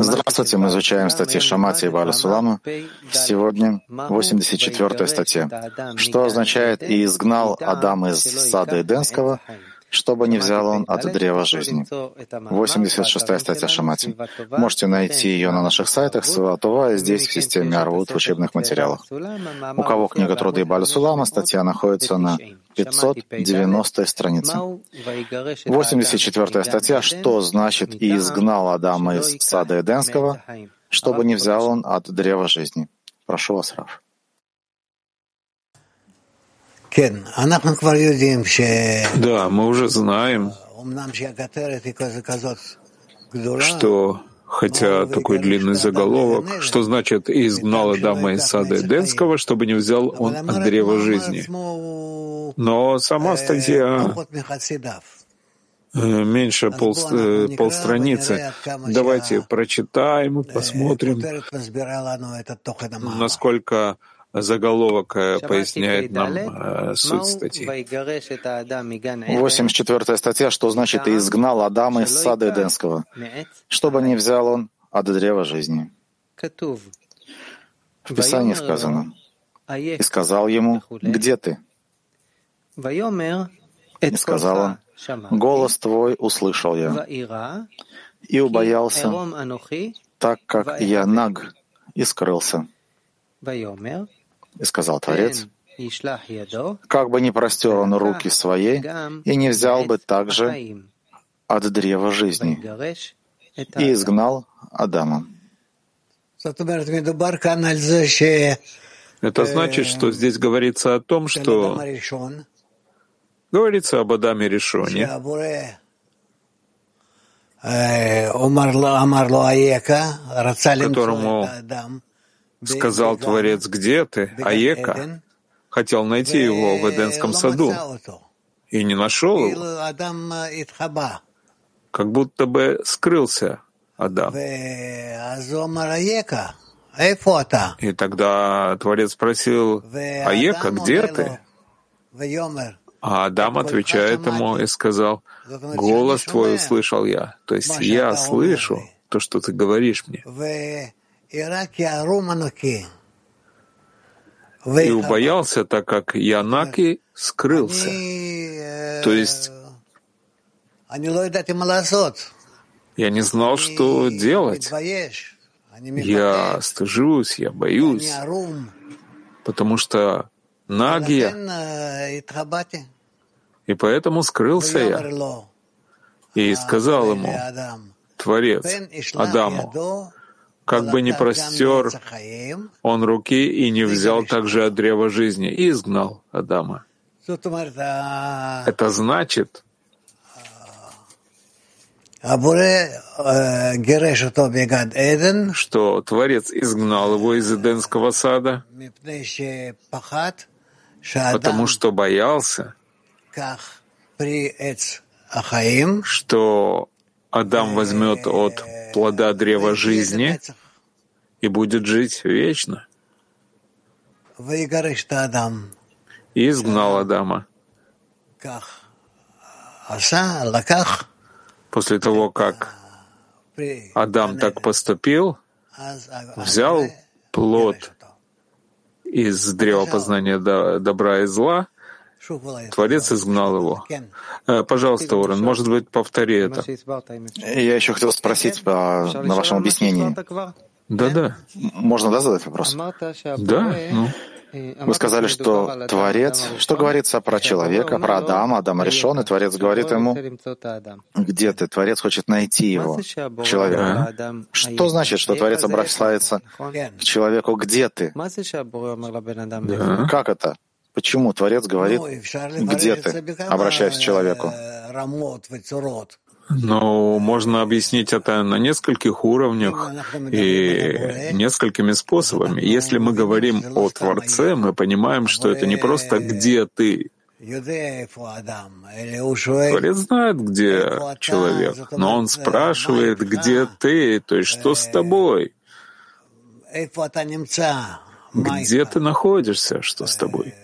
Здравствуйте, мы изучаем статьи Шамати и Баля Сулама. Сегодня 84 статья. Что означает «И изгнал Адам из сада Эденского, чтобы не взял он от древа жизни». 86 статья Шамати. Можете найти ее на наших сайтах Саватова и здесь, в системе Арвуд, в учебных материалах. У кого книга Труды и Баля Сулама, статья находится на 590 странице. 84 статья «Что значит «И изгнал Адама из сада Эденского, чтобы не взял он от древа жизни». Прошу вас, Раф. Да, мы уже знаем, что хотя такой длинный заголовок, что значит «изгнал Адама из сада Эденского, чтобы не взял он от древа жизни». Но сама статья э, меньше пол, э, полстраницы. Давайте прочитаем посмотрим, насколько заголовок э, поясняет нам э, суть статьи. 84 статья, что значит «И изгнал Адама из сада Эденского, чтобы не взял он от древа жизни». В Писании сказано, «И сказал ему, где ты?» И сказал он, «Голос твой услышал я, и убоялся, так как я наг, и скрылся». И сказал Творец, как бы не простер он руки своей и не взял бы также от древа жизни и изгнал Адама. Это значит, что здесь говорится о том, что говорится об Адаме Решоне, которому Сказал Творец, где ты, Аека? Хотел найти его в Эденском саду и не нашел его. Как будто бы скрылся Адам. И тогда Творец спросил, Аека, где ты? А Адам отвечает ему и сказал, «Голос твой услышал я». То есть я слышу то, что ты говоришь мне и убоялся, так как Янаки скрылся. То есть я не знал, что делать. Я стыжусь, я боюсь, потому что Нагия, и поэтому скрылся я. И сказал ему, Творец, Адаму, как бы не простер он руки и не взял также от древа жизни и изгнал Адама. Это значит, что Творец изгнал его из Эденского сада, потому что боялся, что Адам возьмет от плода древа жизни и будет жить вечно. И изгнал Адама. После того, как Адам так поступил, взял плод из древа познания добра и зла Творец изгнал его. Э, пожалуйста, Орен, может быть, повтори это. Я еще хотел спросить по, на вашем объяснении. Да-да. Можно, да, задать вопрос? Да, ну. Вы сказали, что Творец, что говорится про человека, про Адама, Адама решен, и Творец говорит ему, где ты? Творец хочет найти его, человека. Что значит, что Творец обращается к человеку, где ты? Да. Как это? Почему Творец говорит, ну, где ты, обращаясь к человеку? Э, Но можно объяснить это на нескольких уровнях и несколькими способами. Если мы говорим о Творце, мы понимаем, что это не просто «где ты?», Творец знает, где человек, но он спрашивает, где ты, то есть что с тобой? Где ты находишься, что с тобой?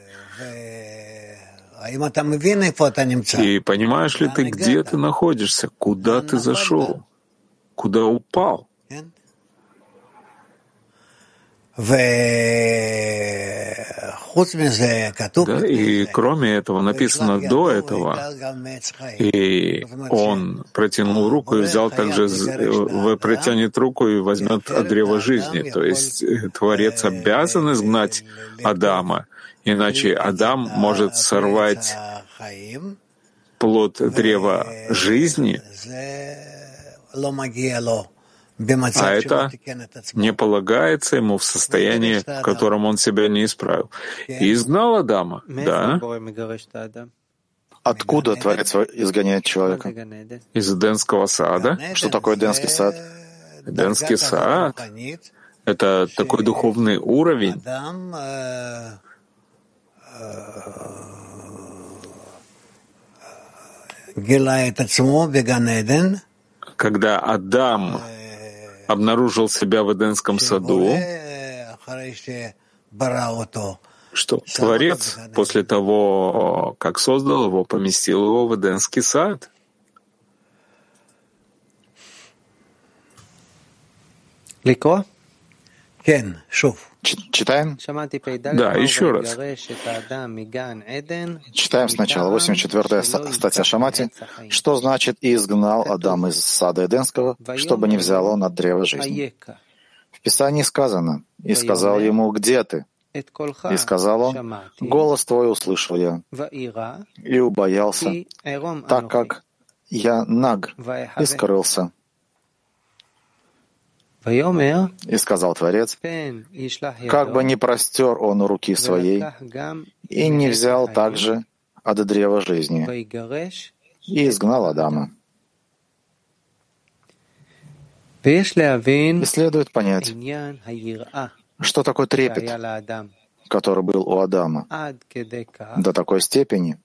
И понимаешь ли ты, где ты находишься, куда ты зашел? куда упал. Да, и кроме этого написано до этого, и он протянул руку и взял также, э, протянет руку и возьмет от древа жизни. То есть э, Творец обязан изгнать Адама, иначе Адам может сорвать плод древа жизни, а это не полагается ему в состоянии, в котором он себя не исправил. И изгнал Адама, да. Откуда Творец изгоняет человека? Из Эденского сада. Что такое Эденский сад? Эденский сад — это такой духовный уровень, когда Адам обнаружил себя в Эденском саду, что Творец после того, как создал его, поместил его в Эденский сад. Лико? Кен, шуф. Читаем? Да, еще раз. Читаем сначала 84-я статья Шамати. Что значит «И изгнал Адам из сада Эденского, чтобы не взял он от древа жизни»? В Писании сказано «И сказал ему, где ты?» И сказал он, «Голос твой услышал я, и убоялся, так как я наг, и скрылся». И сказал Творец, как бы не простер он руки своей и не взял также от древа жизни и изгнал Адама. И следует понять, что такое трепет, который был у Адама, до такой степени,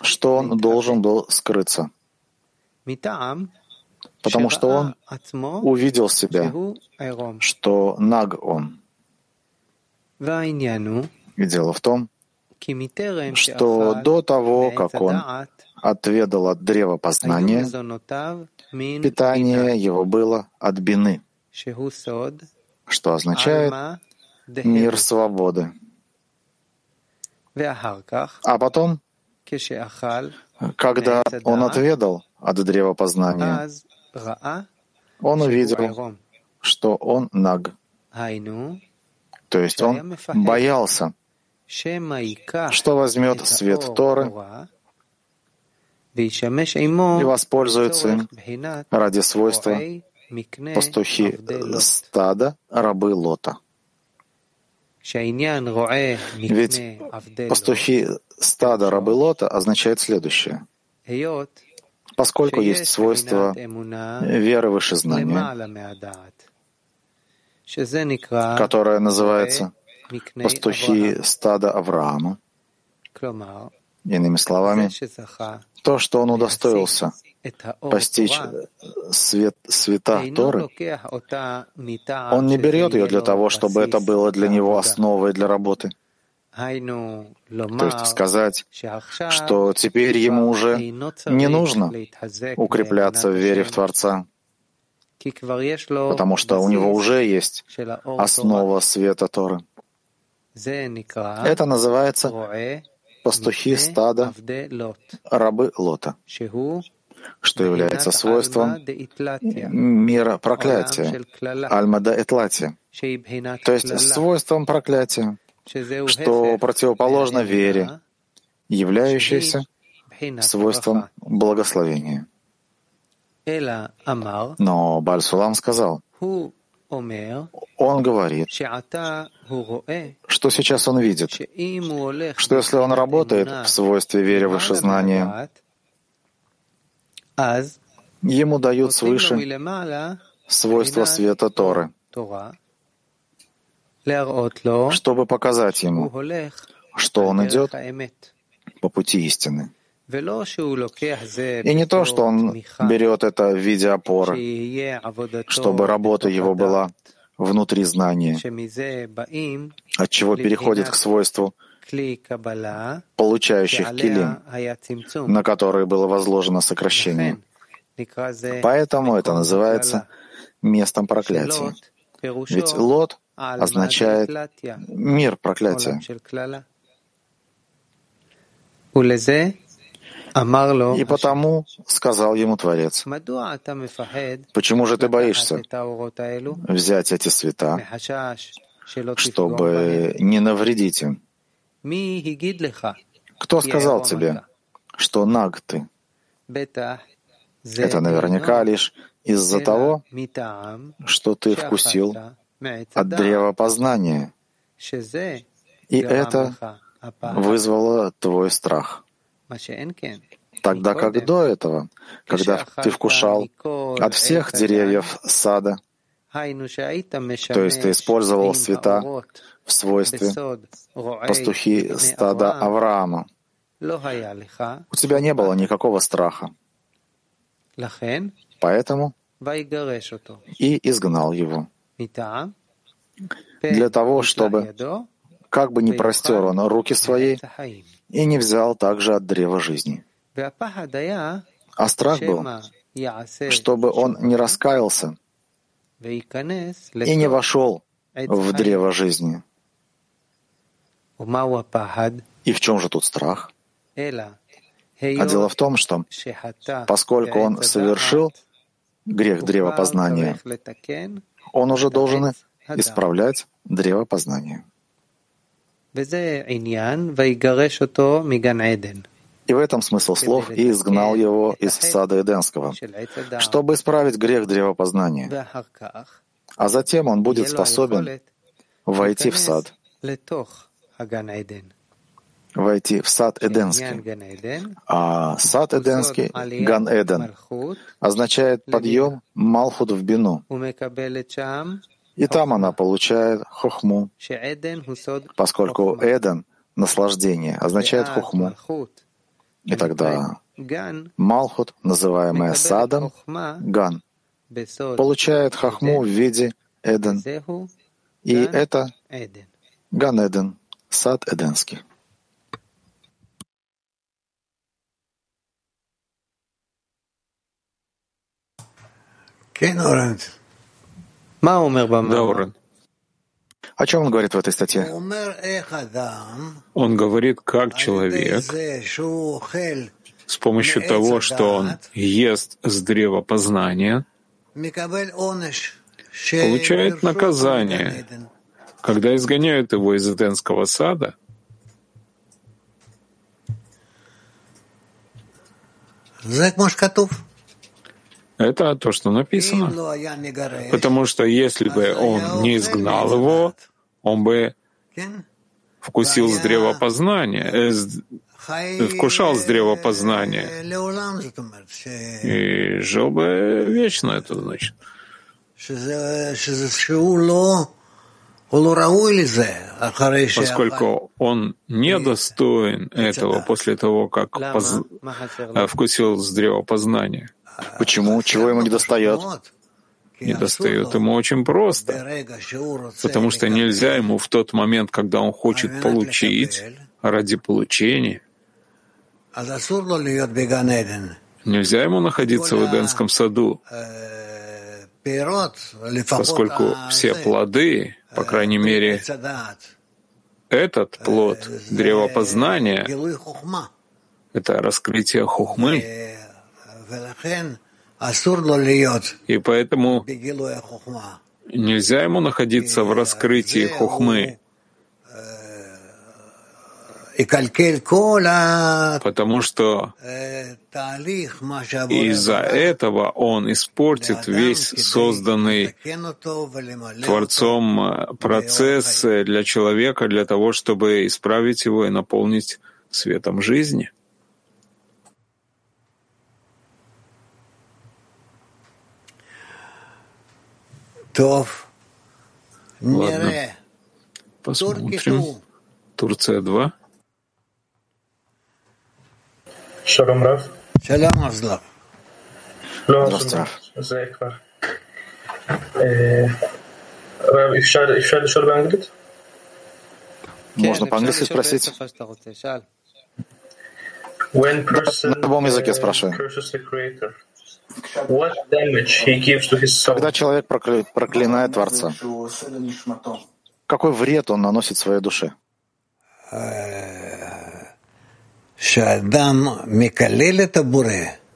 что он должен был скрыться потому что он увидел себя, что наг он. И дело в том, что до того, как он отведал от древа познания, питание его было от бины, что означает мир свободы. А потом, когда он отведал от древа познания, он увидел, что он наг. То есть он боялся, что возьмет свет Торы и воспользуется им ради свойства пастухи стада рабы Лота. Ведь пастухи стада рабы Лота означает следующее поскольку есть свойство веры выше знания, которое называется пастухи стада Авраама. Иными словами, то, что он удостоился постичь свет, света Торы, он не берет ее для того, чтобы это было для него основой для работы — то есть сказать, что теперь ему уже не нужно укрепляться в вере в Творца, потому что у него уже есть основа света Торы. Это называется пастухи стада рабы Лота, что является свойством мира проклятия, альмада этлати, то есть свойством проклятия что противоположно вере, являющейся свойством благословения. Но Бальсулам сказал, он говорит, что сейчас он видит, что если он работает в свойстве веры выше знания, ему дают свыше свойства света Торы, чтобы показать ему, что он идет по пути истины. И не то, что он берет это в виде опоры, чтобы работа его была внутри знания, от чего переходит к свойству получающих килим, на которые было возложено сокращение. Поэтому это называется местом проклятия. Ведь Лот означает мир проклятия. И потому сказал ему Творец, почему же ты боишься взять эти света, чтобы не навредить им? Кто сказал тебе, что наг ты? Это наверняка лишь из-за того, что ты вкусил от древа познания, и это вызвало твой страх. Тогда как до этого, когда ты вкушал от всех деревьев сада, то есть ты использовал цвета в свойстве пастухи стада Авраама, у тебя не было никакого страха. Поэтому и изгнал его для того, чтобы как бы не простер он руки свои и не взял также от древа жизни. А страх был, чтобы он не раскаялся и не вошел в древо жизни. И в чем же тут страх? А дело в том, что поскольку он совершил грех древа познания, он уже должен исправлять древо познания. И в этом смысл слов «и изгнал его из сада Эденского», чтобы исправить грех древопознания. А затем он будет способен войти в сад, войти в сад Эденский. А сад Эденский, Ган Эден, означает подъем Малхут в Бину. И там она получает хохму, поскольку Эден — наслаждение, означает хохму. И тогда Малхут, называемая садом, Ган, получает хохму в виде Эден. И это Ган Эден, сад Эденский. Да, Орен. О чем он говорит в этой статье? Он говорит, как человек с помощью того, что он ест с древа познания, получает наказание, когда изгоняют его из Эденского сада, это то, что написано. Потому что если бы он не изгнал его, он бы вкусил с древа познания, э, вкушал с древа познания и жил бы вечно, это значит. Поскольку он недостоин этого после того, как поз... вкусил с древа познания. Почему? Чего ему не достает? Не достает ему очень просто, потому что нельзя ему в тот момент, когда он хочет получить, ради получения, нельзя ему находиться в Эдемском саду, поскольку все плоды, по крайней мере, этот плод древопознания — это раскрытие хухмы, и поэтому нельзя ему находиться в раскрытии хухмы, потому что из-за этого он испортит весь созданный Творцом процесс для человека, для того, чтобы исправить его и наполнить светом жизни. Ладно. Посмотрим. Турция 2. Шалом, Рав. Шалом, Авзлав. Здравствуйте. זה כבר. רב, אפשר אפשר לשאול באנגלית? Можно по-английски спросить? When person На любом языке uh, спрашиваю. Когда человек прокля... проклинает Творца, какой вред он наносит своей душе?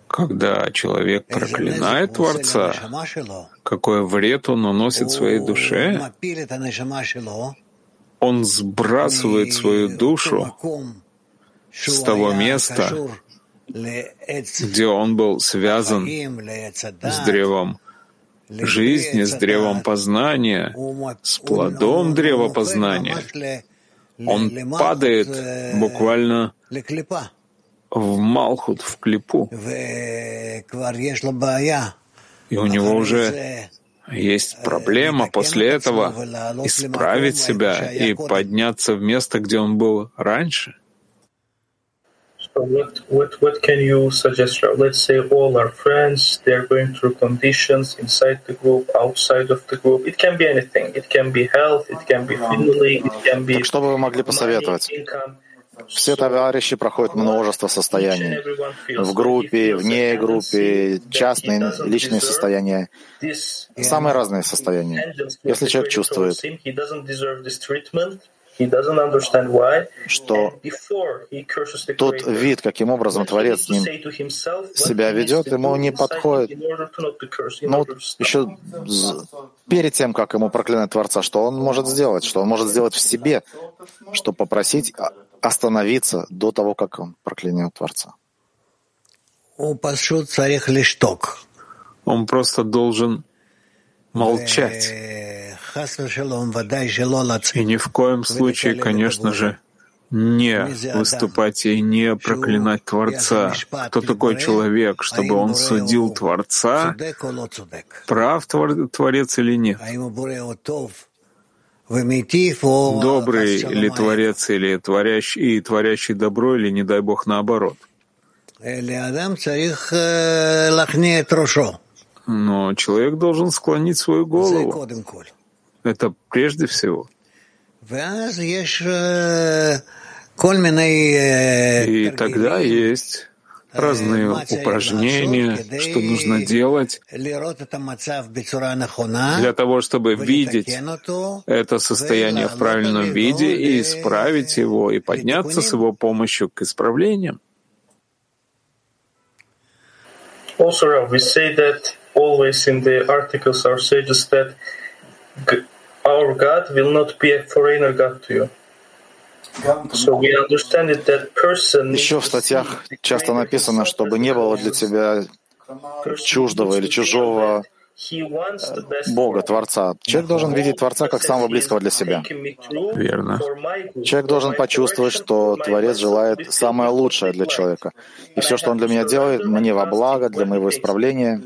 Когда человек проклинает Творца, какой вред он наносит своей душе, он сбрасывает свою душу с того места, где он был связан с древом жизни, с древом познания, с плодом древа познания. Он падает буквально в Малхут, в клипу. И у него уже есть проблема после этого исправить себя и подняться в место, где он был раньше — What, what, what can you suggest? Let's say all our friends, they're going through conditions inside the group, outside of the group. It can be anything. It can be health, it can be family, it can be Так что бы вы могли посоветовать? Все товарищи проходят множество состояний. В группе, вне группы, частные, личные состояния. Самые разные состояния. Если человек чувствует, что тот вид, каким образом Творец с ним себя ведет, ему не подходит. Но вот еще перед тем, как ему проклинать Творца, что он может сделать, что он может сделать в себе, чтобы попросить остановиться до того, как он проклянет Творца. Он просто должен молчать. И ни в коем случае, конечно же, не выступать и не проклинать Творца. Кто такой человек, чтобы он судил Творца, прав Творец или нет? Добрый ли Творец или творящий, и творящий добро, или, не дай Бог, наоборот? Но человек должен склонить свою голову. Это прежде всего. И тогда есть разные упражнения, что нужно делать для того, чтобы видеть это состояние в правильном виде и исправить его, и подняться с его помощью к исправлениям. Also, we say that always in the articles our sages that our God will not be a foreigner God to you. So we understand it that person. Еще в статьях часто написано, чтобы не было для тебя чуждого или чужого best Бога, Творца. Человек должен видеть Творца как самого близкого для себя. Верно. Человек должен почувствовать, что Творец желает самое лучшее для человека. И все, что он для меня делает, мне во благо, для моего исправления,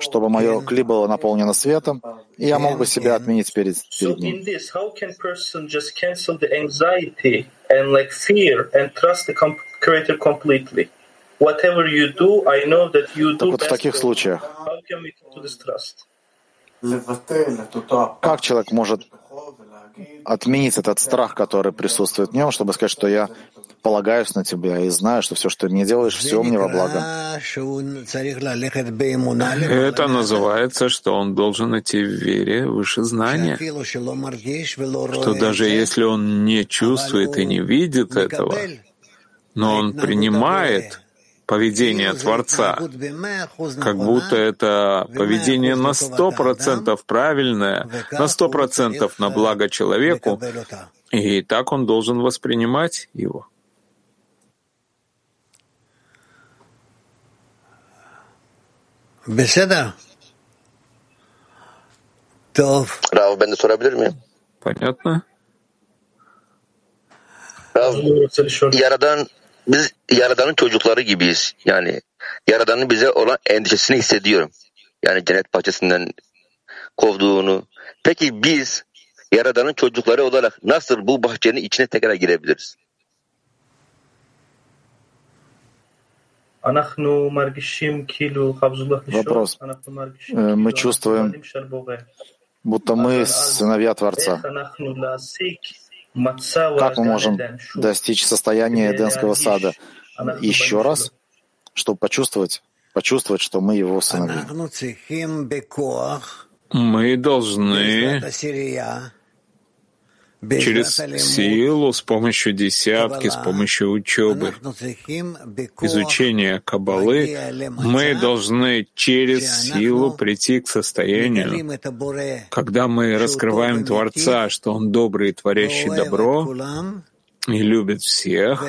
чтобы мое кли было наполнено светом, и я мог бы себя отменить перед, перед ним. Так вот в таких случаях, как человек может отменить этот страх, который присутствует в нем, чтобы сказать, что я полагаюсь на тебя и знаю, что все, что ты мне делаешь, все мне во благо. Это называется, что он должен идти в вере выше знания, что даже если он не чувствует и не видит этого, но он принимает поведение Творца, как будто это поведение на сто процентов правильное, на сто процентов на благо человеку, и так он должен воспринимать его. Rav ben de sorabilir miyim? Понятно? Rav, Yaradan biz Yaradan'ın çocukları gibiyiz. Yani Yaradan'ın bize olan endişesini hissediyorum. Yani cennet bahçesinden kovduğunu. Peki biz Yaradan'ın çocukları olarak nasıl bu bahçenin içine tekrar girebiliriz? Вопрос. Э, мы чувствуем, будто мы сыновья Творца. Как мы можем достичь состояния Эденского сада? Еще раз, чтобы почувствовать, почувствовать, что мы его сыновья. Мы должны через силу, с помощью десятки, с помощью учебы, изучения Каббалы, мы должны через силу прийти к состоянию, когда мы раскрываем Творца, что Он добрый и творящий добро, и любит всех,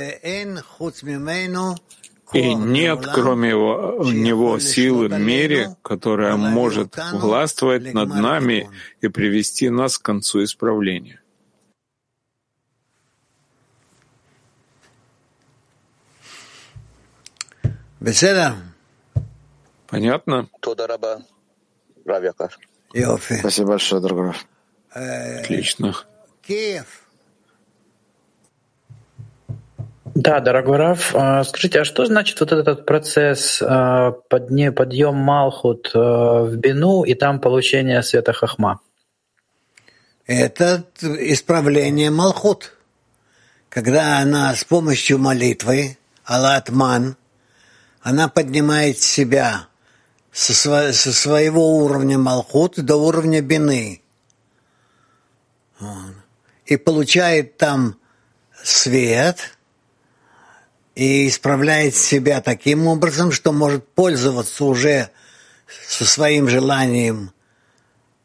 и нет, кроме его, него, силы в мире, которая может властвовать над нами и привести нас к концу исправления. Понятно? Спасибо большое, дорогой. Отлично. Киев. Да, дорогой Раф, а, скажите, а что значит вот этот процесс а, подъем Малхут а, в Бину и там получение света Хахма? Это исправление Малхут. Когда она с помощью молитвы, Аллатман, она поднимает себя со, со своего уровня Малхут до уровня Бины. И получает там свет — и исправляет себя таким образом, что может пользоваться уже со своим желанием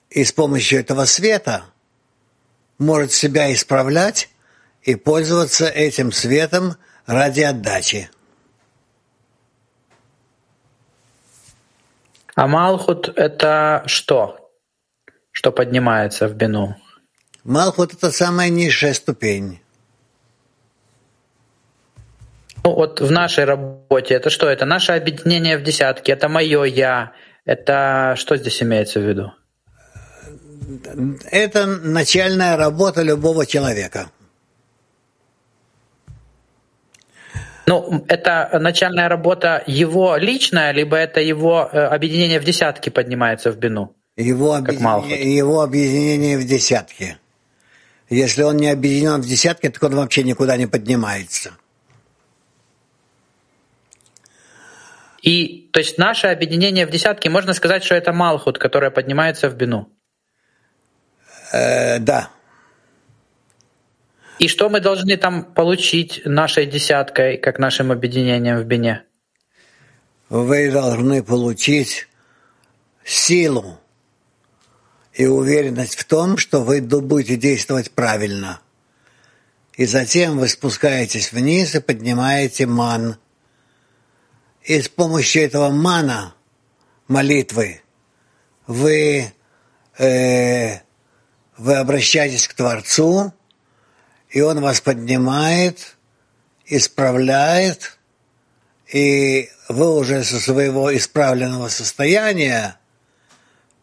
и с помощью этого света может себя исправлять и пользоваться этим светом ради отдачи. А Малхут — это что? Что поднимается в бину? Малхут — это самая низшая ступень. Ну вот в нашей работе это что? Это наше объединение в десятке, это мое я. Это что здесь имеется в виду? Это начальная работа любого человека. Ну, это начальная работа его личная, либо это его э, объединение в десятке поднимается в бину? Его, объединение, его объединение в десятке. Если он не объединен в десятке, так он вообще никуда не поднимается. И то есть наше объединение в десятке, можно сказать, что это Малхут, которая поднимается в бину. Э, да. И что мы должны там получить нашей десяткой, как нашим объединением в бине? Вы должны получить силу и уверенность в том, что вы будете действовать правильно. И затем вы спускаетесь вниз и поднимаете ман – и с помощью этого мана молитвы вы, э, вы обращаетесь к Творцу, и Он вас поднимает, исправляет, и вы уже со своего исправленного состояния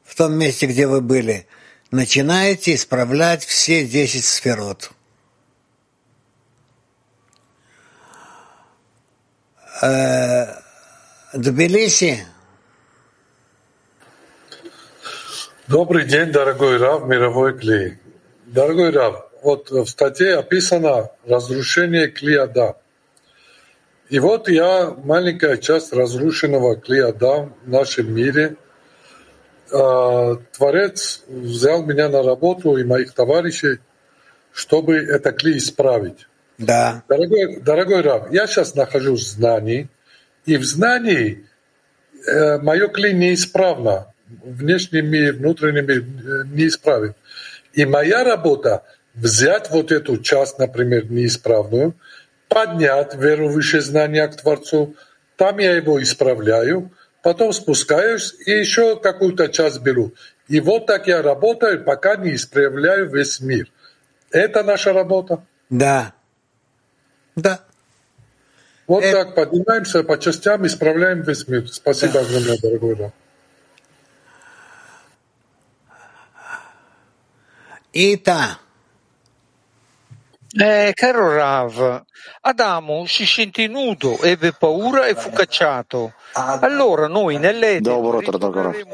в том месте, где вы были, начинаете исправлять все десять сферот. Э, Тбилиси. Добрый день, дорогой Рав, мировой клей. Дорогой Рав, вот в статье описано разрушение клеяда. И вот я, маленькая часть разрушенного клеяда в нашем мире. А, Творец взял меня на работу и моих товарищей, чтобы это клей исправить. Да. Дорогой, дорогой Рав, я сейчас нахожусь в знании – и в знании э, мое клей неисправно. Внешний мир, внутренний мир э, неисправен. И моя работа взять вот эту часть, например, неисправную, поднять веру выше знания к Творцу, там я его исправляю, потом спускаюсь и еще какую-то часть беру. И вот так я работаю, пока не исправляю весь мир. Это наша работа? Да. Да. Вот э... так поднимаемся по частям, исправляем весь мир. Спасибо да. огромное, дорогой Рав. Ita. Eh, caro Rav, Adamo si sente nudo, ebbe paura e fu cacciato. Allora noi дорогой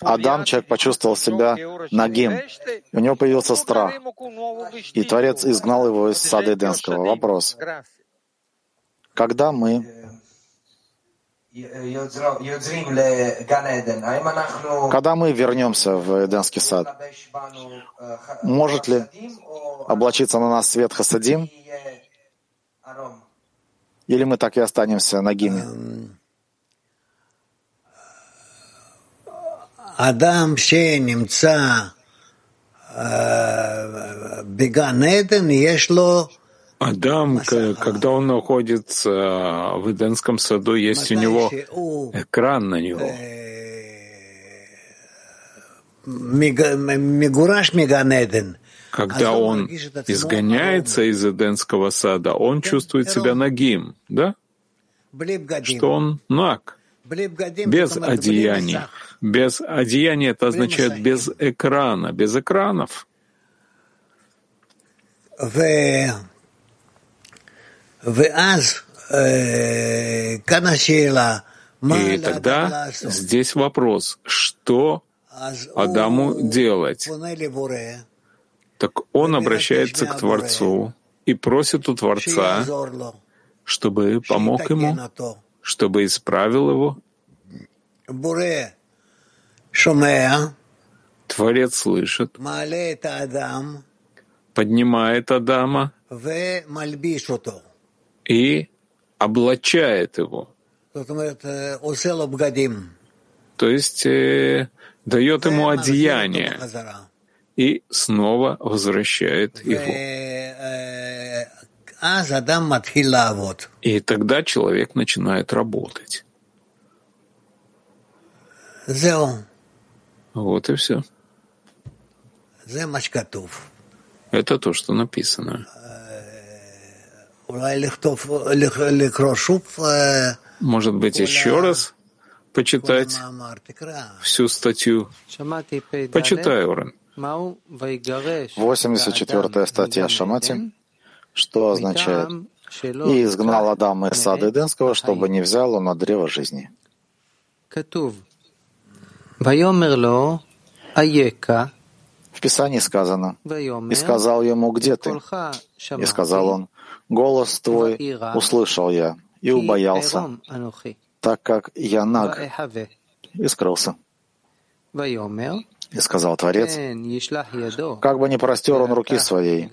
Адам, человек, почувствовал себя нагим. У него появился страх. И Творец изгнал его из сада Эденского. Вопрос. Когда мы Когда мы вернемся в Эдемский сад, может ли облачиться на нас свет Хасадим, или мы так и останемся нагими? Адам немца Беганеден, ешло Адам, когда он находится в Эдемском саду, есть у него экран на него. Когда он изгоняется из Эдемского сада, он чувствует себя нагим, да? Что он наг, без одеяний. Без одеяния это означает без экрана, без экранов. И тогда здесь вопрос, что Адаму делать? Так он обращается к Творцу и просит у Творца, чтобы помог ему, чтобы исправил его. Творец слышит, поднимает Адама и облачает его. То есть э, дает ему одеяние и снова возвращает его. И тогда человек начинает работать. Вот и все. Это то, что написано. Может быть, еще раз почитать всю статью? Почитай, Орен. 84 статья Шамати, что означает? «И изгнал Адам из сада Эденского, чтобы не взял он от древа жизни». В Писании сказано, «И сказал ему, где ты?» И сказал он, «Голос твой услышал я и убоялся, так как я наг, и скрылся». И сказал Творец, как бы не простер он руки своей,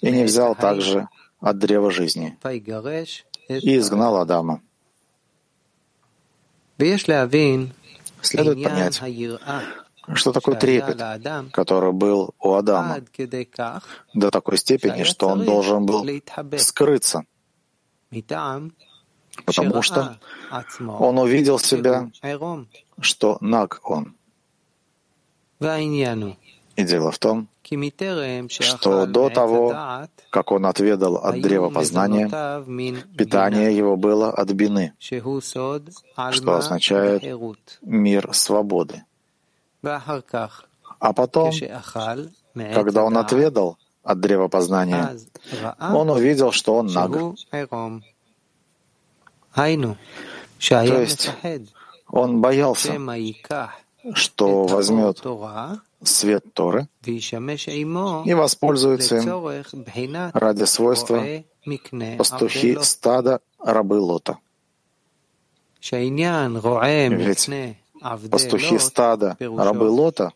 и не взял также от древа жизни, и изгнал Адама. Следует понять, что такое трепет, который был у Адама, до такой степени, что он должен был скрыться, потому что он увидел себя, что наг он. И дело в том, что до того, как он отведал от древа познания, питание его было от бины, что означает мир свободы. А потом, когда он отведал от древа познания, он увидел, что он наг. То есть он боялся, что возьмет свет Торы и воспользуется им ради свойства пастухи стада рабы Лота. Ведь пастухи стада рабы Лота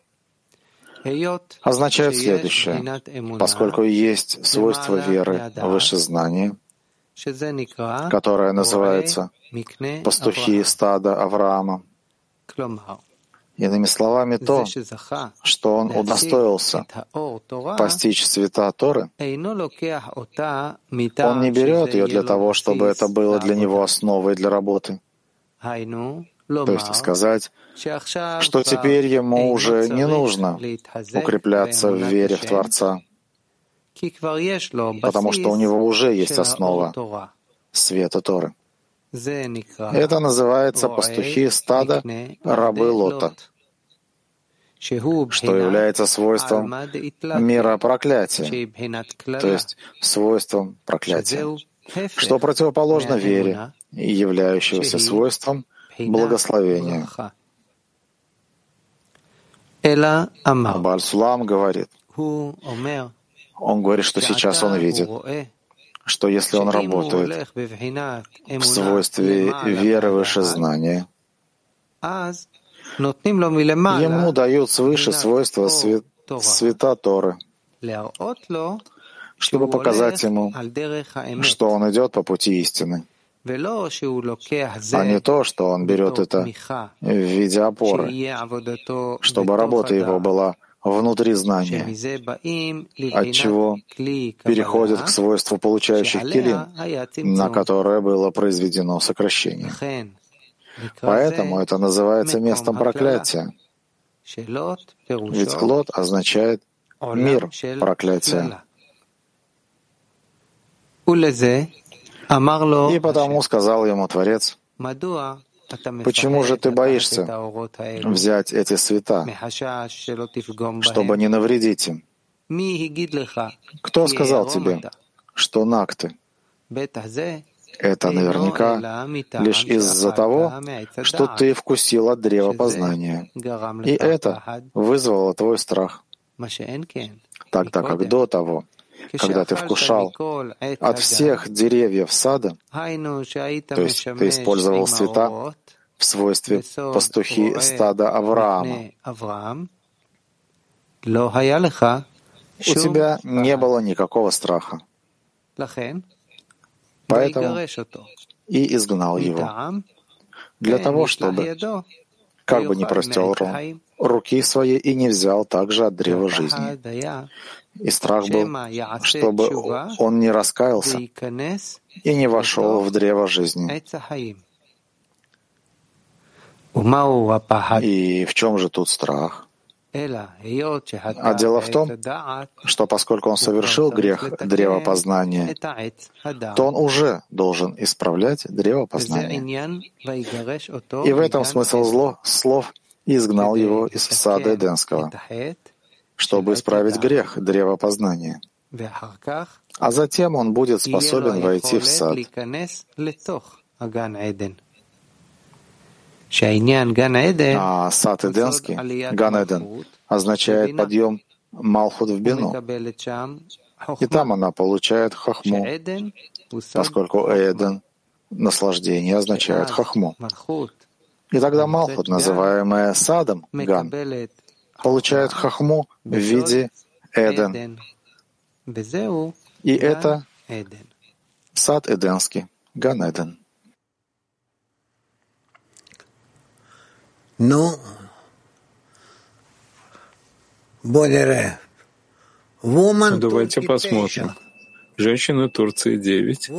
означают следующее. Поскольку есть свойство веры выше знания, которое называется пастухи стада Авраама, Иными словами, то, что он удостоился постичь цвета Торы, он не берет ее для того, чтобы это было для него основой для работы. То есть сказать, что теперь ему уже не нужно укрепляться в вере в Творца, потому что у него уже есть основа света Торы. Это называется пастухи стада рабы Лота, что является свойством мира проклятия, то есть свойством проклятия, что противоположно вере являющегося свойством благословения. Абаль Сулам говорит, он говорит, что сейчас он видит, что если он работает в свойстве веры выше знания, ему дают свыше свойства свет, света Торы, чтобы показать ему, что он идет по пути истины, а не то, что он берет это в виде опоры, чтобы работа его была внутри знания, от чего переходит к свойству получающих килим, на которое было произведено сокращение. Поэтому это называется местом проклятия. Ведь клод означает мир проклятия. И потому сказал ему Творец, Почему же ты боишься взять эти света, чтобы не навредить им? Кто сказал тебе, что накты? Это наверняка лишь из-за того, что ты вкусил от древа познания. И это вызвало твой страх. Тогда как до того, когда ты вкушал от всех деревьев сада, то есть ты использовал цвета в свойстве пастухи стада Авраама, у тебя не было никакого страха. Поэтому и изгнал его, для того, чтобы, как бы ни простел руки свои и не взял также от древа жизни. И страх был, чтобы он не раскаялся и не вошел в древо жизни. И в чем же тут страх? А дело в том, что поскольку он совершил грех древа познания, то он уже должен исправлять древо познания. И в этом смысл зло, слов «изгнал его из сада Эденского», чтобы исправить грех древа познания. А затем он будет способен войти в сад. А сад Эденский, Ган-Эден, означает подъем Малхут в Бину. И там она получает хахму, поскольку Эден — наслаждение означает хахму. И тогда Малхут, называемая садом Ган, получает хахму в виде Эден. И это сад Эденский, Ган-Эден. Ну, более Давайте посмотрим. Женщины Турции 9.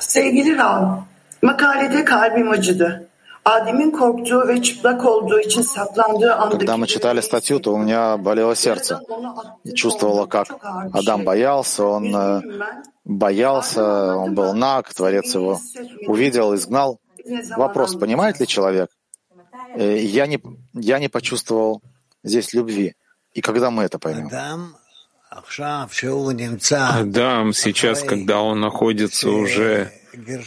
Sevgili Ram, makalede kalbim acıdı. Когда мы читали статью, то у меня болело сердце. И чувствовала, как Адам боялся, он э, боялся, он был наг, Творец его увидел, изгнал. Вопрос, понимает ли человек? Э, я не, я не почувствовал здесь любви. И когда мы это поймем? Адам сейчас, когда он находится уже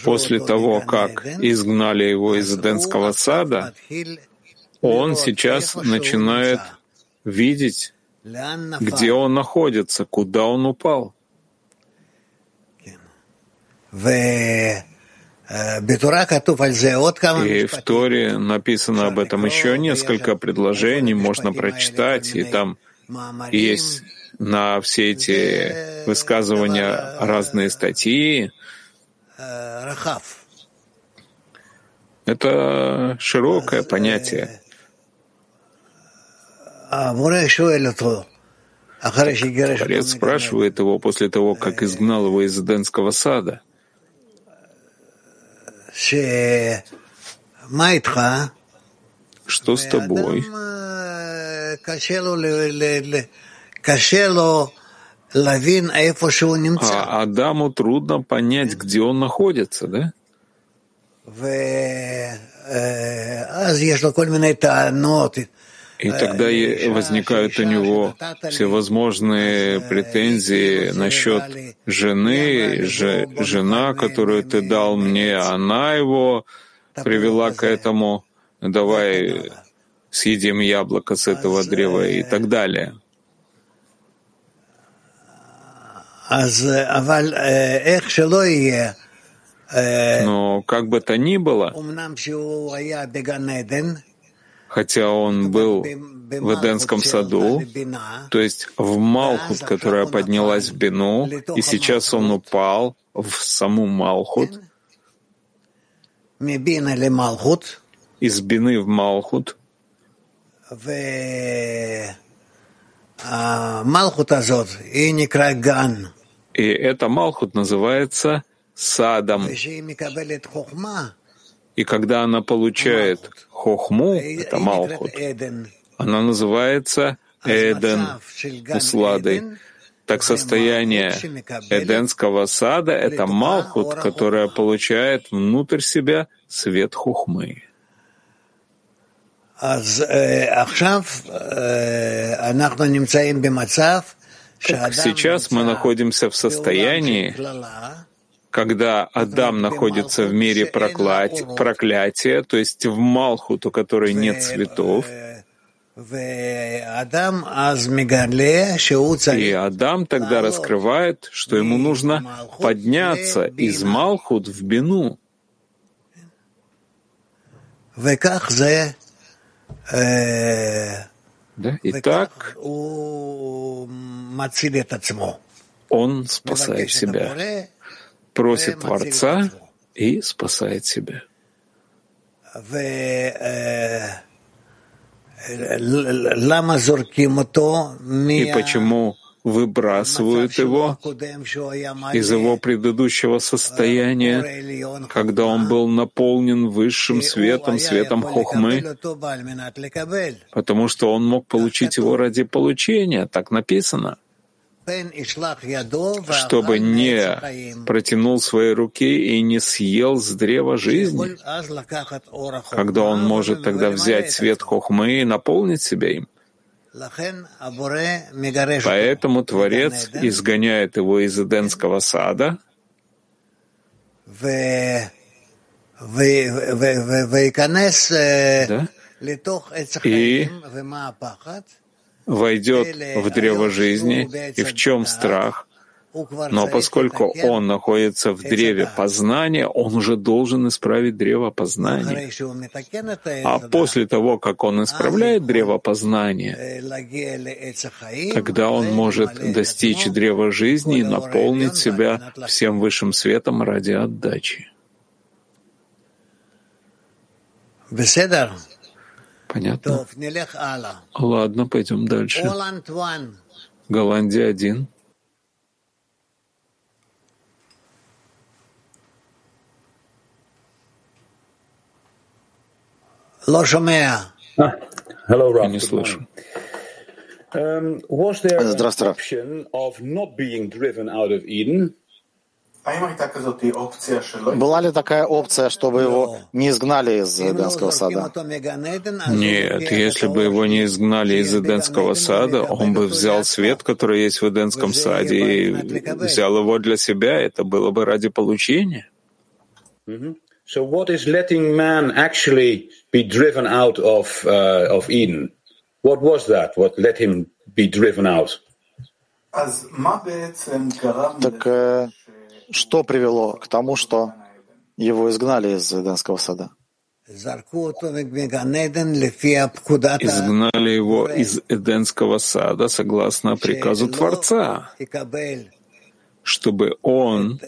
после того, как изгнали его из Эденского сада, он сейчас начинает видеть, где он находится, куда он упал. И в Торе написано об этом еще несколько предложений, можно прочитать, и там есть на все эти высказывания разные статьи, это широкое понятие. Творец спрашивает его после того, как изгнал его из Эденского сада. Что с тобой? А Адаму трудно понять, где он находится, да? И тогда возникают у него всевозможные претензии насчет жены, же, жена, которую ты дал мне, она его привела к этому, давай съедим яблоко с этого древа и так далее. Но как бы то ни было, хотя он был в Эденском саду, то есть в Малхут, которая поднялась в Бину, и сейчас он упал в саму Малхут, из Бины в Малхут, и эта Малхут называется садом. И когда она получает хохму, это Малхут, она называется Эден, усладой. Так состояние Эденского сада — это Малхут, которая получает внутрь себя свет хухмы. Так сейчас мы находимся в состоянии, когда Адам находится в мире проклятия, то есть в Малхут, у которой нет цветов, и Адам тогда раскрывает, что ему нужно подняться из Малхут в Бину. Да? И так он спасает себя просит Творца и спасает себя. И почему выбрасывают его из его предыдущего состояния, когда он был наполнен высшим светом, светом хохмы, потому что он мог получить его ради получения, так написано чтобы не протянул свои руки и не съел с древа жизни, когда он может тогда взять свет хохмы и наполнить себя им. Поэтому Творец изгоняет его из Эденского сада, да? и войдет в древо жизни, и в чем страх. Но поскольку он находится в древе познания, он уже должен исправить древо познания. А после того, как он исправляет древо познания, тогда он может достичь древа жизни и наполнить себя всем высшим светом ради отдачи. Понятно? Ладно, пойдем дальше. Голландия один. Hello, Ralph. Не слышу. Um, was there an Здравствуй, Раф. Была ли такая опция, чтобы его не изгнали из Эдемского сада? Нет, если бы его не изгнали из Эдемского сада, он бы взял свет, который есть в Эдемском саде, и взял его для себя. Это было бы ради получения. Mhm. So what is letting man actually be driven out of, uh, of Eden? What was that? What let him be driven out? Так э, что привело к тому, что его изгнали из Эдемского сада? Изгнали его из Эдемского сада согласно приказу Творца, чтобы он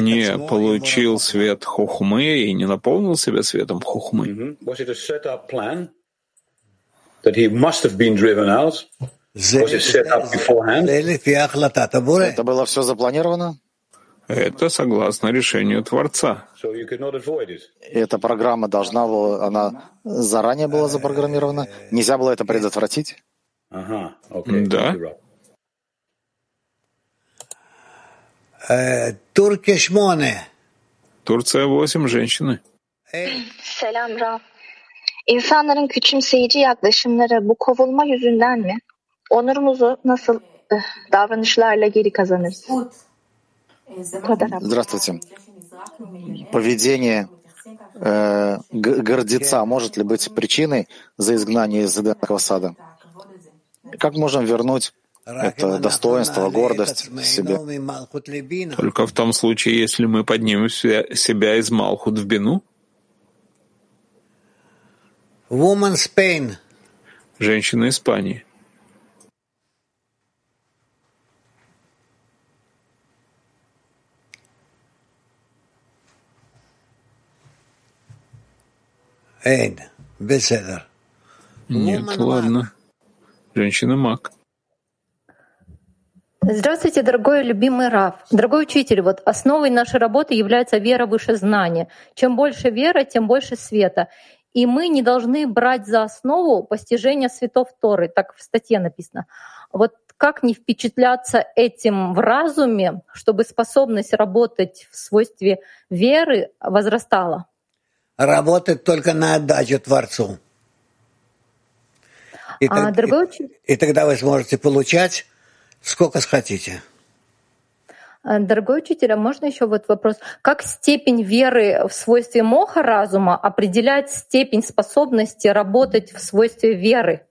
не получил свет хухмы и не наполнил себя светом хухмы. Это было все запланировано? Это согласно решению Творца. Эта программа должна была, она заранее была запрограммирована? Нельзя было это предотвратить? Ага, okay. Да. You, Rob. Турция 8. Турция восемь женщины. Selam Rab. İnsanların küçümseyici yaklaşımları bu kovulma yüzünden mi? Onurumuzu nasıl eh, davranışlarla geri kazanırız? Здравствуйте. Поведение э, гордеца может ли быть причиной за изгнание из Эдемского сада? Как можем вернуть Это достоинство, гордость в себе. Только в том случае, если мы поднимем себя из Малхут в Бину. Женщина Испании. Эйн, беседер. Нет, ладно. Женщина маг. Здравствуйте, дорогой любимый Раф. Дорогой учитель, вот основой нашей работы является вера выше знания. Чем больше вера, тем больше света. И мы не должны брать за основу постижение светов Торы, так в статье написано. Вот как не впечатляться этим в разуме, чтобы способность работать в свойстве веры возрастала? Работать только на отдачу Творцу. И, а, так, дорогой... и, и тогда вы сможете получать сколько хотите. А, дорогой учитель, а можно еще вот вопрос? Как степень веры в свойстве моха разума определяет степень способности работать в свойстве веры?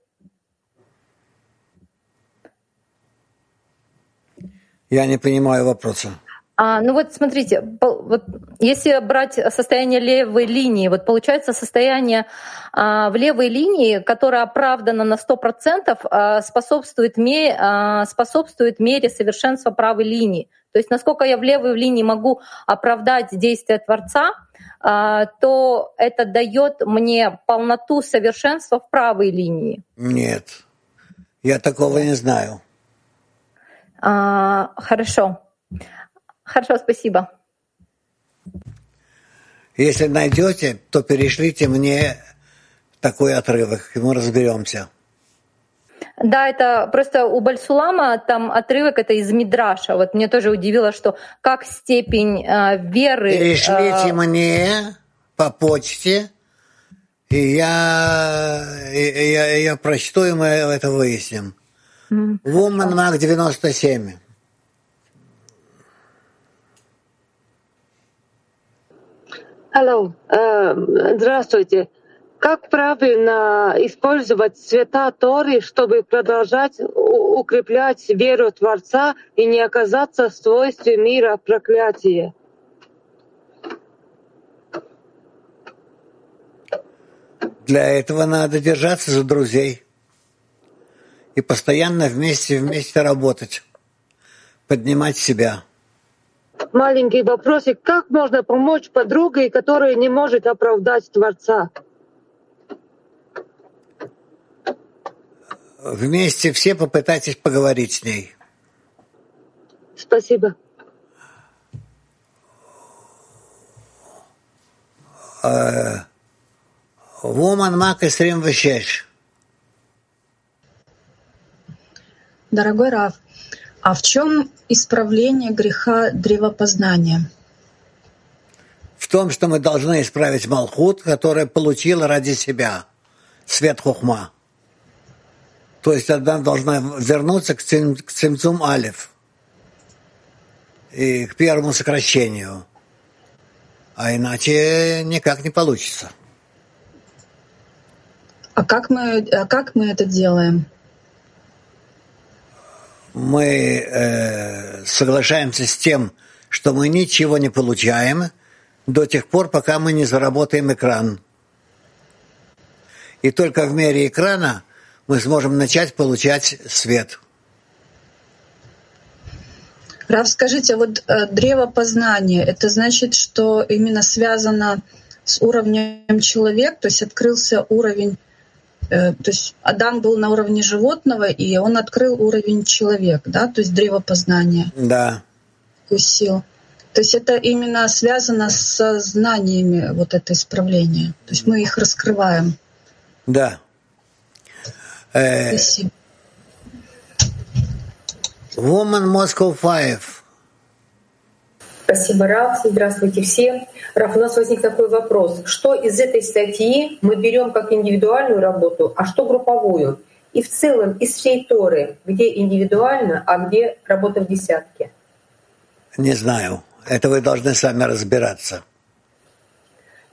Я не понимаю вопроса. А, ну вот смотрите, вот если брать состояние левой линии, вот получается состояние а, в левой линии, которое оправдано на 100%, а, способствует, ме, а, способствует мере совершенства правой линии. То есть насколько я в левой линии могу оправдать действия Творца, а, то это дает мне полноту совершенства в правой линии. Нет, я такого не знаю. А, хорошо. Хорошо, спасибо. Если найдете, то перешлите мне такой отрывок, и мы разберемся. Да, это просто у Бальсулама там отрывок это из Мидраша. Вот мне тоже удивило, что как степень э, веры. Перешлите э... мне по почте, и я, и, я, я прочту, и мы это выясним. Mm, Woman Mag 97. Hello, uh, здравствуйте. Как правильно использовать цвета Торы, чтобы продолжать укреплять веру Творца и не оказаться в свойстве мира проклятия? Для этого надо держаться за друзей и постоянно вместе вместе работать, поднимать себя маленький вопросик. Как можно помочь подруге, которая не может оправдать Творца? Вместе все попытайтесь поговорить с ней. Спасибо. Вуман Мак и Срим Дорогой Раф, а в чем исправление греха древопознания? В том, что мы должны исправить Малхут, который получил ради себя свет Хухма. То есть она должна вернуться к, цим, к Цимцум Алиф и к первому сокращению. А иначе никак не получится. А как мы, а как мы это делаем? Мы э, соглашаемся с тем, что мы ничего не получаем до тех пор, пока мы не заработаем экран. И только в мере экрана мы сможем начать получать свет. Рав, скажите, вот э, древо познания, это значит, что именно связано с уровнем человека, то есть открылся уровень то есть Адам был на уровне животного, и он открыл уровень человека, да, то есть древо познания. Да. Вкусил. То есть это именно связано с знаниями вот это исправление. То есть мы их раскрываем. Да. Э, Спасибо. Woman Moscow 5. Спасибо, Раф. Здравствуйте все. Раф, у нас возник такой вопрос. Что из этой статьи мы берем как индивидуальную работу, а что групповую? И в целом из всей Торы, где индивидуально, а где работа в десятке? Не знаю. Это вы должны сами разбираться.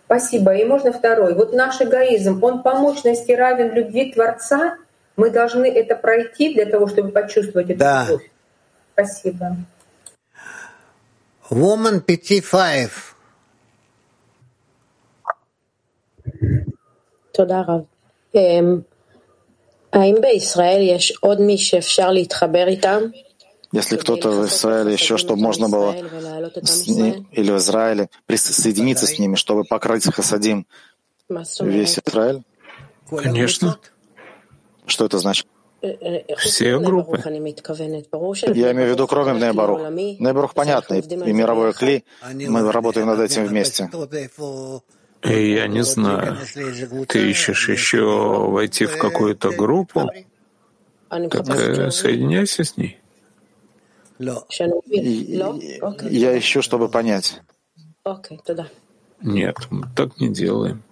Спасибо. И можно второй. Вот наш эгоизм, он по мощности равен любви Творца, Мы должны это пройти для того, чтобы почувствовать эту да. любовь. Спасибо. Woman 55. תודה רב. האם בישראל יש עוד מי שאפשר להתחבר איתם? Если кто-то в Израиле еще, чтобы можно было с ним, или в Израиле присоединиться с ними, чтобы покрыть хасадим весь Израиль? Конечно. Что это значит? Все группы. Я имею в виду кроме Нейбарух. Нейбарух понятно, и мировой кли, мы работаем над этим вместе. Я не знаю. Ты ищешь еще войти в какую-то группу? Так э, соединяйся с ней. Я ищу, чтобы понять. Нет, мы так не делаем.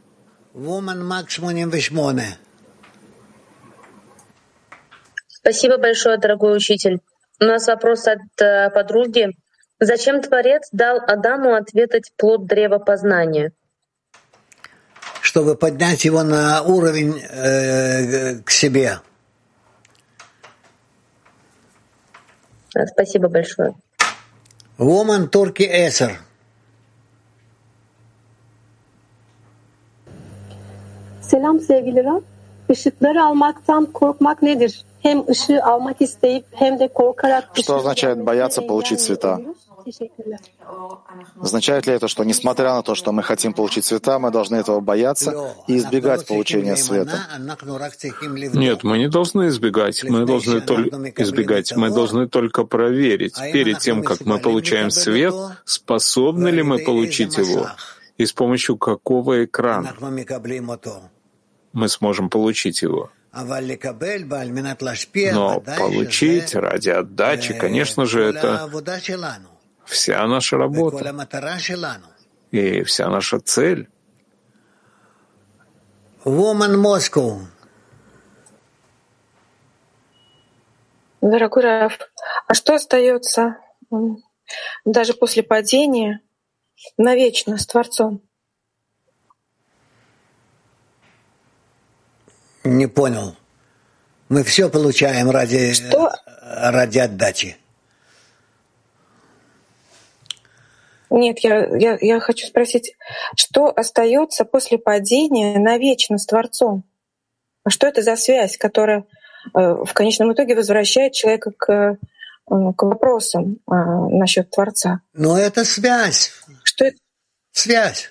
Спасибо большое, дорогой учитель. У нас вопрос от э, подруги. Зачем Творец дал Адаму ответить плод древа познания? Чтобы поднять его на уровень э, к себе. Спасибо большое. Woman Turkey Эсер. Selam sevgili Rab. Işıkları almaktan korkmak nedir? Что означает бояться получить цвета? Означает ли это, что несмотря на то, что мы хотим получить цвета, мы должны этого бояться и избегать получения света? Нет, мы не должны избегать. Мы должны только избегать. Мы должны только проверить перед тем, как мы получаем свет, способны ли мы получить его и с помощью какого экрана мы сможем получить его. Но получить ради отдачи, конечно же, это вся наша работа и вся наша цель. Woman Moscow. Дорогой Раф, а что остается даже после падения навечно с Творцом? Не понял. Мы все получаем ради, что? ради отдачи. Нет, я, я, я хочу спросить, что остается после падения навечно с Творцом? А что это за связь, которая э, в конечном итоге возвращает человека к, э, к вопросам э, насчет Творца? Но это связь. Что это? Связь.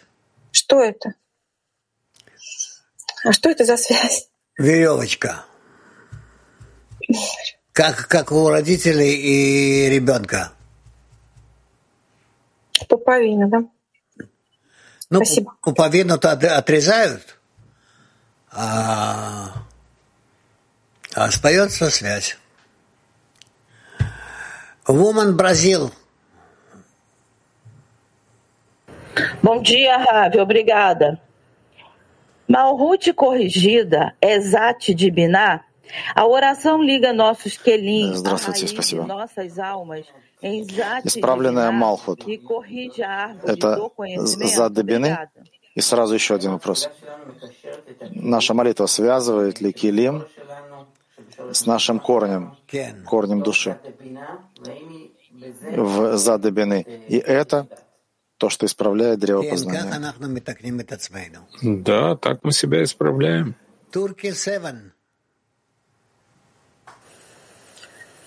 Что это? А что это за связь? Веревочка. Как, как у родителей и ребенка. Пуповина, да? Ну, Спасибо. пуповину-то отрезают, а, а остается связь. Woman Бразил. Bom dia, Ravi. Obrigada. Malhut corrigida, exate de Biná, a oração liga nossos quelim, Здравствуйте, спасибо. nossas almas, em Zat Исправленная Малхут. e Это. Obrigada. И сразу еще один вопрос. Наша молитва связывает ли килим с нашим корнем, корнем души в задобины? И это то, что исправляет древо познания. Да, так мы себя исправляем. Турки 7.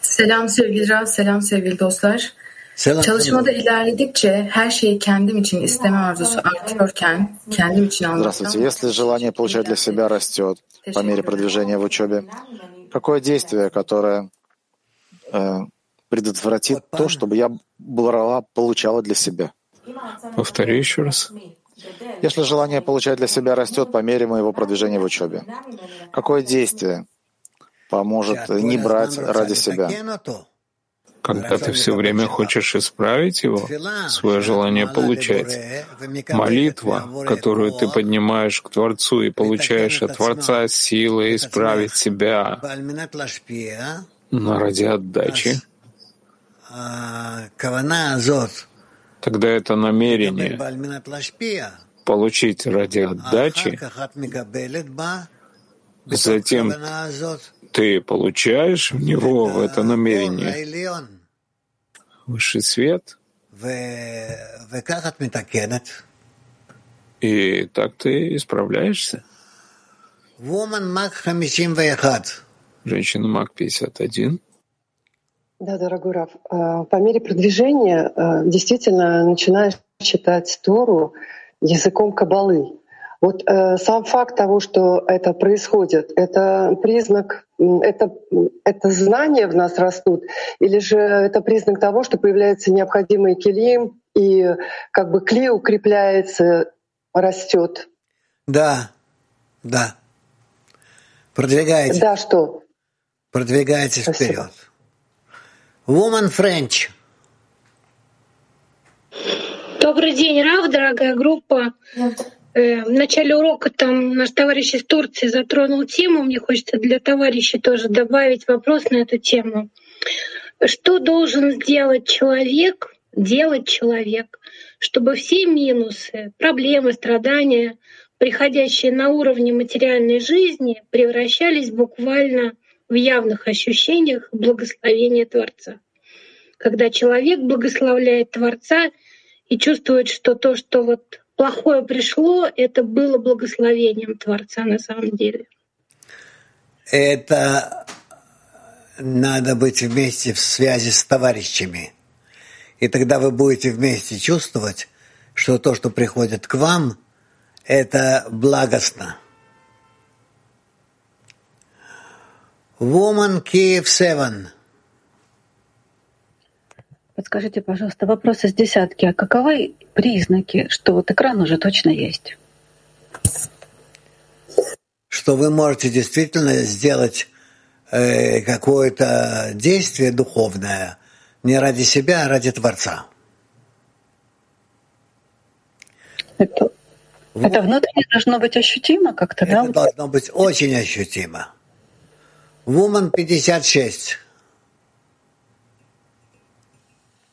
Selam sevgili Rav, selam sevgili dostlar. Selam. Çalışmada ilerledikçe her şeyi kendim için isteme arzusu artıyorken, kendim için Здравствуйте. anlatsam, Если желание получать для себя растет по мере продвижения в учебе, какое действие, которое э, предотвратит то, чтобы я брала, получала для себя? Повтори еще раз. Если желание получать для себя растет по мере моего продвижения в учебе, какое действие поможет не брать ради себя? Когда ты все время хочешь исправить его, свое желание получать, молитва, которую ты поднимаешь к Творцу и получаешь от Творца силы исправить себя, но ради отдачи, тогда это намерение получить ради отдачи, затем ты получаешь в него, в это намерение, высший свет, и так ты исправляешься. Женщина Мак 51. Да, дорогой Раф, э, по мере продвижения э, действительно начинаешь читать Тору языком кабалы. Вот э, сам факт того, что это происходит, это признак, это, это знания в нас растут, или же это признак того, что появляется необходимый килим, и как бы кли укрепляется, растет. Да, да. Продвигайтесь. Да, что? Продвигайтесь вперед. Woman French. Добрый день, Рав, дорогая группа. Э, в начале урока там наш товарищ из Турции затронул тему. Мне хочется для товарища тоже добавить вопрос на эту тему. Что должен сделать человек, делать человек, чтобы все минусы, проблемы, страдания, приходящие на уровне материальной жизни, превращались буквально в явных ощущениях благословения Творца? Когда человек благословляет Творца и чувствует, что то, что вот плохое пришло, это было благословением Творца на самом деле. Это надо быть вместе в связи с товарищами. И тогда вы будете вместе чувствовать, что то, что приходит к вам, это благостно. Woman Kiev 7. Подскажите, пожалуйста, вопрос из десятки. А каковы признаки, что вот экран уже точно есть? Что вы можете действительно сделать э, какое-то действие духовное не ради себя, а ради Творца. Это, вот. это внутренне должно быть ощутимо как-то, это да? должно быть очень ощутимо. Woman 56.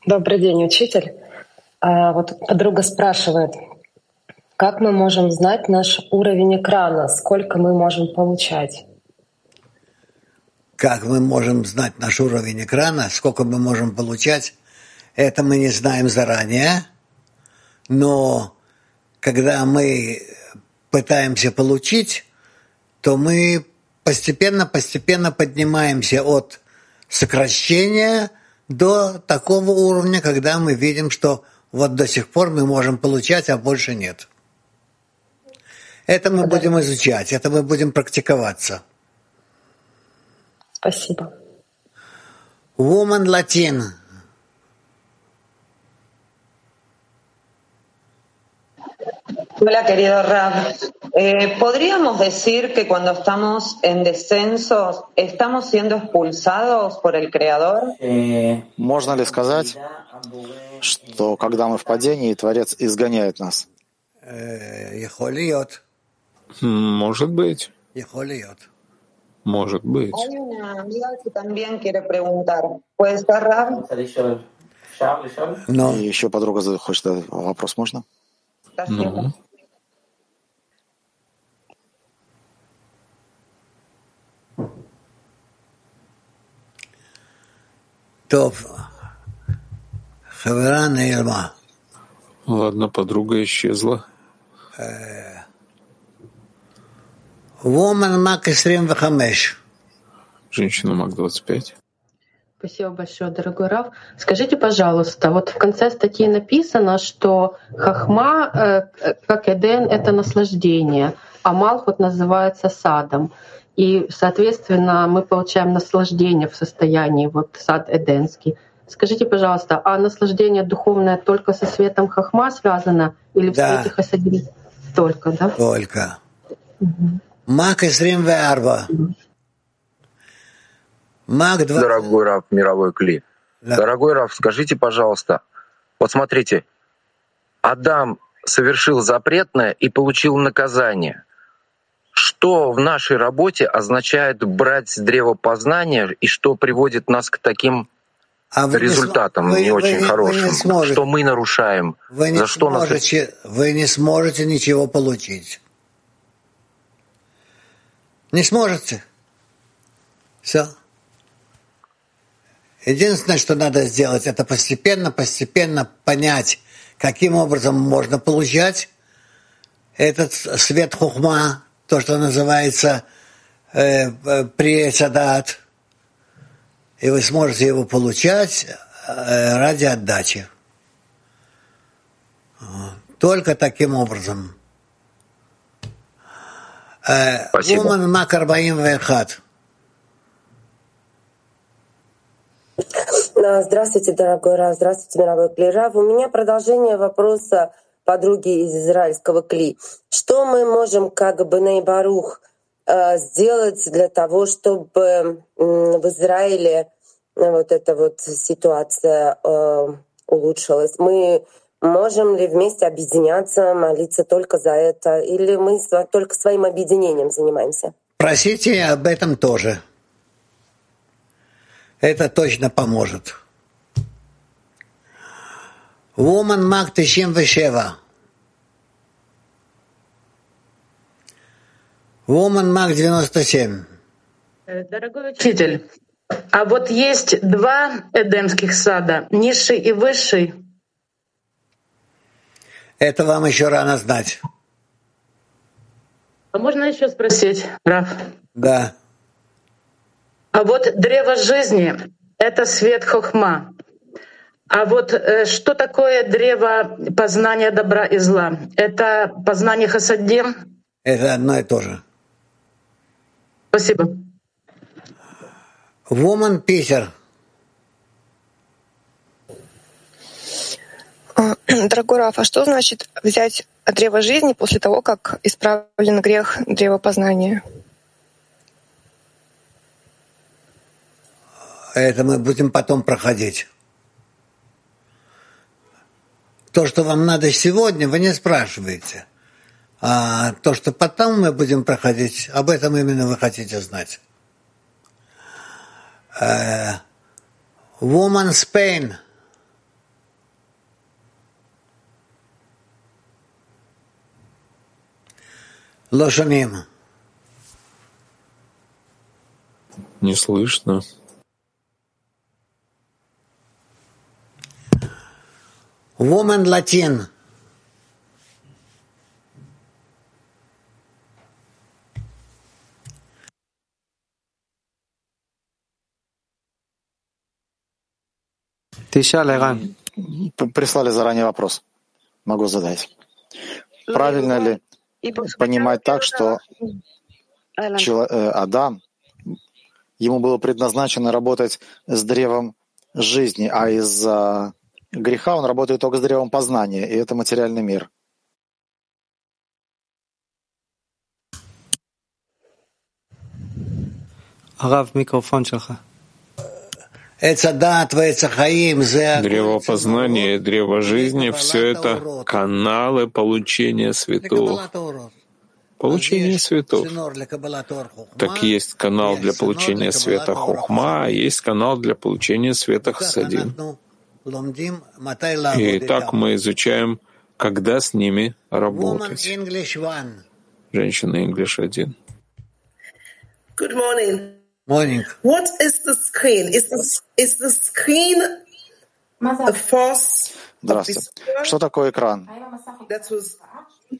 Добрый день, учитель. А вот подруга спрашивает, как мы можем знать наш уровень экрана, сколько мы можем получать? Как мы можем знать наш уровень экрана, сколько мы можем получать, это мы не знаем заранее, но когда мы пытаемся получить, то мы постепенно-постепенно поднимаемся от сокращения до такого уровня, когда мы видим, что вот до сих пор мы можем получать, а больше нет. Это мы да. будем изучать, это мы будем практиковаться. Спасибо. Woman Latin. Hola, querido Rab. Eh, ¿Podríamos decir que cuando estamos en descensos estamos siendo expulsados por el Creador? Можно ли сказать, что когда мы в падении, Творец изгоняет нас? Может быть. Может быть. Но... Еще подруга хочет вопрос, можно? Ну. Топ. Хавера наилма. Ладно, подруга исчезла. Э, Woman Mac 25. Женщина Мак 25. Спасибо большое, дорогой Рав. Скажите, пожалуйста, вот в конце статьи написано, что хахма, э, э, как Эден, это наслаждение, а Малхут называется садом. И, соответственно, мы получаем наслаждение в состоянии вот сад Эденский. Скажите, пожалуйста, а наслаждение духовное только со светом хахма связано или в да. свете хасадим только, да? Только. Мак 24. Мак 20. Дорогой раб мировой Кли. Да. Дорогой раб, скажите, пожалуйста, вот смотрите, Адам совершил запретное и получил наказание. Что в нашей работе означает брать с древа познания и что приводит нас к таким а результатам не, вы, не очень вы, хорошим? Вы не сможете, что мы нарушаем? Вы не За что сможете, нас... Вы не сможете ничего получить. Не сможете. Все. Единственное, что надо сделать, это постепенно, постепенно понять, каким образом можно получать этот свет хухма, то, что называется э, э приесадат, и вы сможете его получать э, ради отдачи. Только таким образом. Э, Спасибо. Уман Макарбаим Вехат. Здравствуйте, дорогой Рав. Здравствуйте, мировой Кли. Рав, у меня продолжение вопроса подруги из израильского Кли. Что мы можем, как бы, Нейбарух, э, сделать для того, чтобы в Израиле вот эта вот ситуация э, улучшилась? Мы можем ли вместе объединяться, молиться только за это? Или мы только своим объединением занимаемся? Просите об этом тоже. Это точно поможет. Woman Mag 97. Woman Mag 97. Дорогой учитель, а вот есть два эдемских сада, низший и высший. Это вам еще рано знать. А можно еще спросить, Раф? Да. А вот древо жизни — это свет хохма. А вот э, что такое древо познания добра и зла? Это познание хасадим? Это одно и то же. Спасибо. Woman Питер. Дорогой Раф, а что значит взять древо жизни после того, как исправлен грех древа познания? Это мы будем потом проходить. То, что вам надо сегодня, вы не спрашиваете. А то, что потом мы будем проходить, об этом именно вы хотите знать. Uh, woman Spain. Лошаним. Не слышно. Woman Latin. Прислали заранее вопрос. Могу задать. Правильно ли понимать так, что э, Адам, ему было предназначено работать с древом жизни, а из-за греха он работает только с древом познания, и это материальный мир. Рав, микрофон шелха. Древо познания, древо жизни — все это каналы получения святого. Получение светов. Так есть канал для получения света Хухма, а есть канал для получения света Хасадин. И так мы изучаем, когда с ними работать. Женщина English 1. Good morning. Morning. What is the screen? Is the, is the screen the force Здравствуйте. Что такое экран?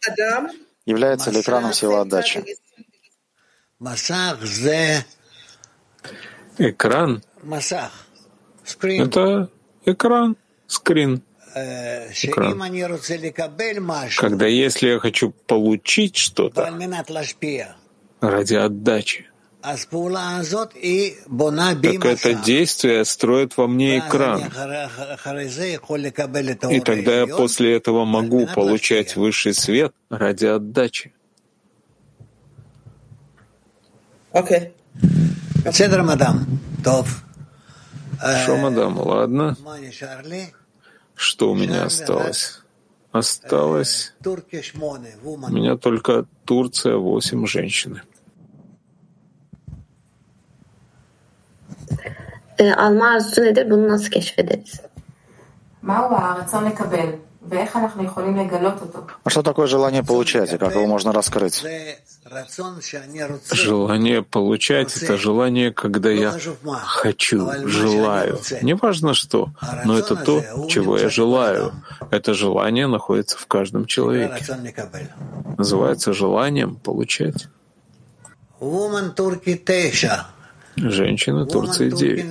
Adam? Является ли экраном сила отдачи? Экран — это экран, скрин. Экран. Когда если я хочу получить что-то ради отдачи, так это действие строит во мне экран. И тогда я после этого могу получать высший свет ради отдачи. Окей. Седр, мадам. Тов. Хорошо, мадам, ладно. Что у меня осталось? Осталось... У меня только Турция, восемь женщин. Alma arzusu nedir? Bunu nasıl keşfederiz? А что такое желание получать и как его можно раскрыть? Желание получать — это желание, когда я хочу, желаю. Неважно что, но это то, чего я желаю. Это желание находится в каждом человеке. Называется желанием получать. Женщина Турции 9.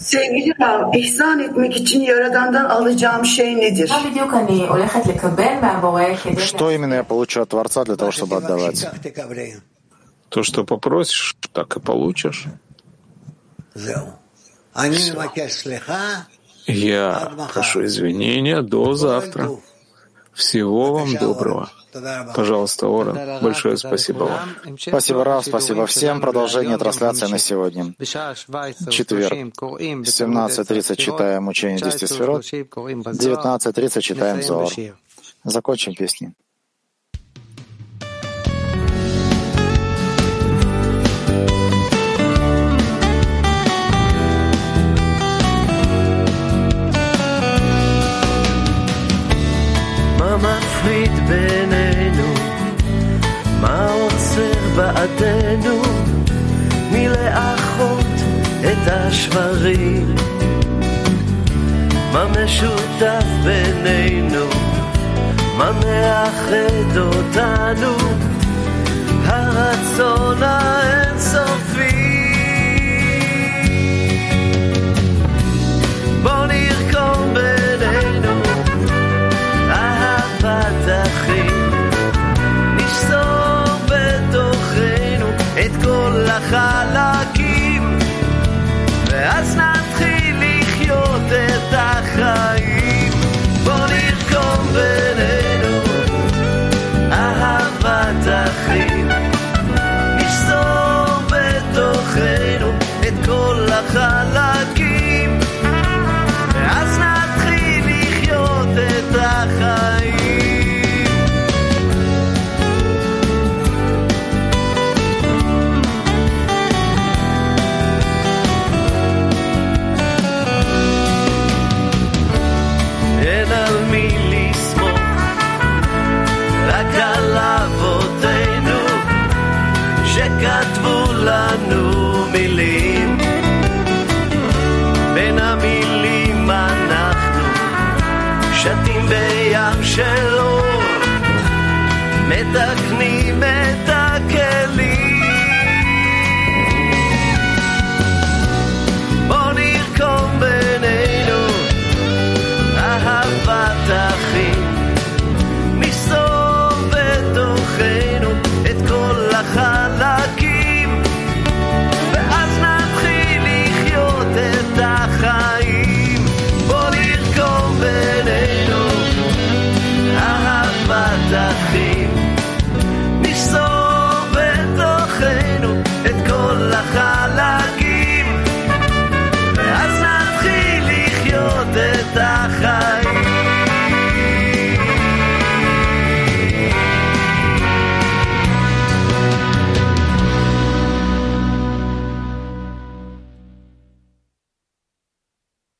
Sevgili Rab, ihsan etmek için Yaradan'dan alacağım şey nedir? Что именно я получу от Творца для того, чтобы отдавать? То, что попросишь, так и получишь. Я прошу извинения до завтра. Всего вам доброго. Пожалуйста, Ора, большое спасибо вам. Спасибо, Рав, спасибо всем. Продолжение трансляции на сегодня. Четверг. 17.30 читаем учение 10 сферот. 19.30 читаем Зор. Закончим песни. בעדנו מלאחות את השברים? מה משותף בינינו? מה מאחד אותנו? הרצון האינסופי בוא נרקום